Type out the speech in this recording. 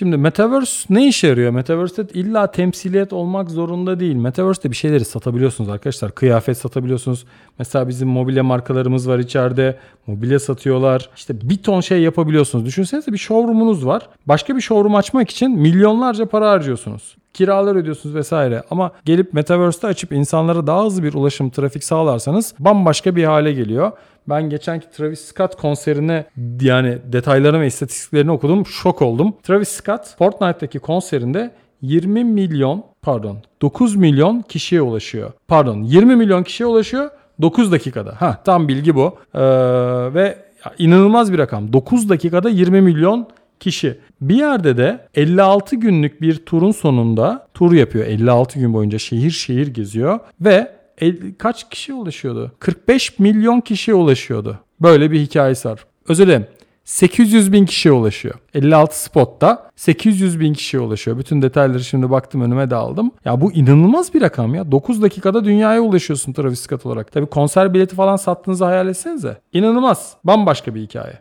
Şimdi Metaverse ne işe yarıyor? Metaverse'de illa temsiliyet olmak zorunda değil. Metaverse'de bir şeyleri satabiliyorsunuz arkadaşlar. Kıyafet satabiliyorsunuz. Mesela bizim mobilya markalarımız var içeride. Mobilya satıyorlar. İşte bir ton şey yapabiliyorsunuz. Düşünsenize bir showroom'unuz var. Başka bir showroom açmak için milyonlarca para harcıyorsunuz kiralar ödüyorsunuz vesaire. Ama gelip Metaverse'de açıp insanlara daha hızlı bir ulaşım, trafik sağlarsanız bambaşka bir hale geliyor. Ben geçenki Travis Scott konserine yani detaylarını ve istatistiklerini okudum. Şok oldum. Travis Scott Fortnite'daki konserinde 20 milyon pardon 9 milyon kişiye ulaşıyor. Pardon 20 milyon kişiye ulaşıyor 9 dakikada. Ha tam bilgi bu. Ee, ve inanılmaz bir rakam. 9 dakikada 20 milyon kişi. Bir yerde de 56 günlük bir turun sonunda tur yapıyor. 56 gün boyunca şehir şehir geziyor ve el, kaç kişiye ulaşıyordu? 45 milyon kişiye ulaşıyordu. Böyle bir hikayesi var. Özür dilerim. 800 bin kişiye ulaşıyor. 56 spotta 800 bin kişiye ulaşıyor. Bütün detayları şimdi baktım önüme de aldım. Ya bu inanılmaz bir rakam ya. 9 dakikada dünyaya ulaşıyorsun Travis Scott olarak. Tabi konser bileti falan sattığınızı hayal etsenize. İnanılmaz. Bambaşka bir hikaye.